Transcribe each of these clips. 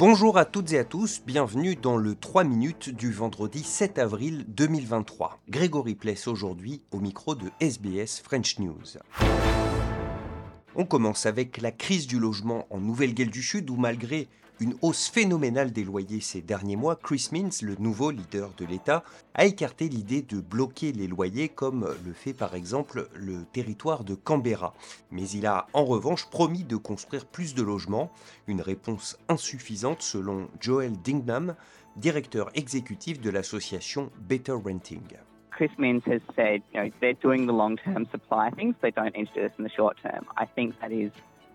Bonjour à toutes et à tous, bienvenue dans le 3 minutes du vendredi 7 avril 2023. Grégory Pless aujourd'hui au micro de SBS French News. On commence avec la crise du logement en Nouvelle-Galles du Sud où malgré une hausse phénoménale des loyers ces derniers mois, Chris Minns, le nouveau leader de l'État, a écarté l'idée de bloquer les loyers comme le fait par exemple le territoire de Canberra. Mais il a en revanche promis de construire plus de logements, une réponse insuffisante selon Joel Dingnam, directeur exécutif de l'association Better Renting. Chris Minns has said, they're doing the long-term supply things, they don't need to do this in the short term. I think that is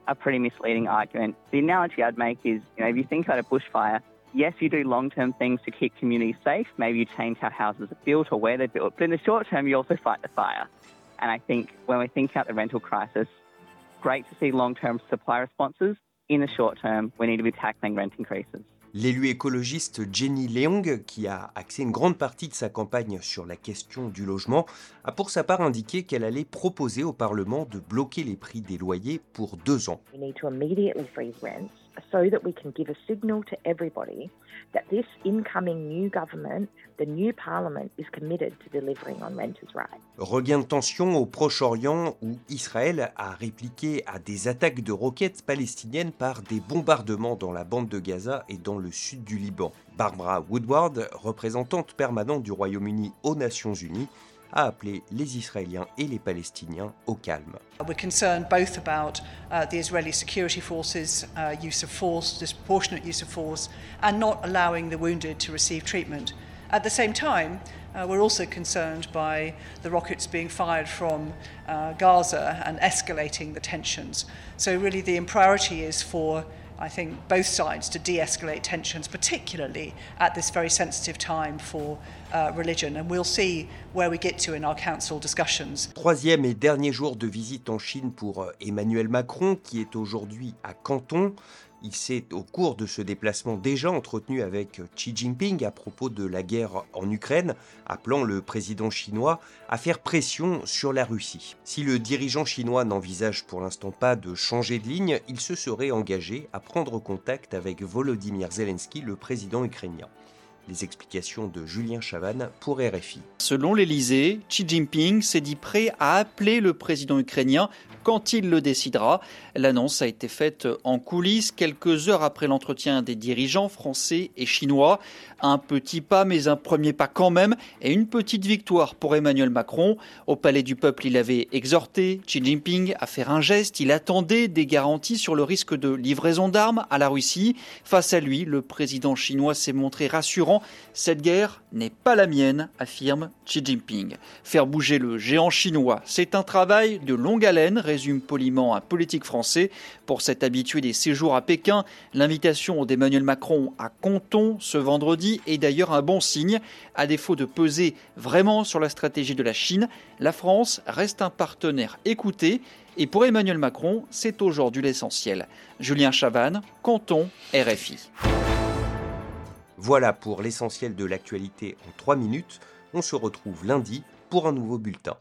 a pretty misleading argument. The analogy I'd make is, you know, if you think about a bushfire, yes, you do long term things to keep communities safe. Maybe you change how houses are built or where they're built. But in the short term, you also fight the fire. And I think when we think about the rental crisis, great to see long term supply responses. In the short term, we need to be tackling rent increases. L'élu écologiste Jenny Leong, qui a axé une grande partie de sa campagne sur la question du logement, a pour sa part indiqué qu'elle allait proposer au Parlement de bloquer les prix des loyers pour deux ans. So that we can give a signal to everybody that this incoming new government, the new parliament, is committed to delivering on renters' rights. Regain de tension au Proche-Orient où Israël a répliqué à des attaques de roquettes palestiniennes par des bombardements dans la bande de Gaza et dans le sud du Liban. Barbara Woodward, représentante permanente du Royaume-Uni aux Nations Unies, a appelé les Israéliens et les Palestiniens au calme. We're concerned both about uh, the Israeli security forces' uh, use of force, disproportionate use of force, and not allowing the wounded to receive treatment. At the same time, uh, we're also concerned by the rockets being fired from uh, Gaza and escalating the tensions. So, really, the priority is for I think both sides to de-escalate tensions, particularly at this very sensitive time for uh, religion. And we'll see where we get to in our council discussions. Troisième et dernier jour de visite en Chine pour euh, Emmanuel Macron, qui est aujourd'hui à Canton. Il s'est, au cours de ce déplacement, déjà entretenu avec Xi Jinping à propos de la guerre en Ukraine, appelant le président chinois à faire pression sur la Russie. Si le dirigeant chinois n'envisage pour l'instant pas de changer de ligne, il se serait engagé à prendre contact avec Volodymyr Zelensky, le président ukrainien. Les explications de Julien Chavannes pour RFI. Selon l'Elysée, Xi Jinping s'est dit prêt à appeler le président ukrainien quand il le décidera. L'annonce a été faite en coulisses quelques heures après l'entretien des dirigeants français et chinois. Un petit pas, mais un premier pas quand même, et une petite victoire pour Emmanuel Macron. Au Palais du Peuple, il avait exhorté Xi Jinping à faire un geste. Il attendait des garanties sur le risque de livraison d'armes à la Russie. Face à lui, le président chinois s'est montré rassurant. Cette guerre n'est pas la mienne, affirme Xi Jinping. Faire bouger le géant chinois, c'est un travail de longue haleine, résume poliment un politique français. Pour cet habitué des séjours à Pékin, l'invitation d'Emmanuel Macron à Canton ce vendredi est d'ailleurs un bon signe. À défaut de peser vraiment sur la stratégie de la Chine, la France reste un partenaire écouté. Et pour Emmanuel Macron, c'est aujourd'hui l'essentiel. Julien Chavannes, Canton, RFI. Voilà pour l'essentiel de l'actualité en 3 minutes. On se retrouve lundi pour un nouveau bulletin.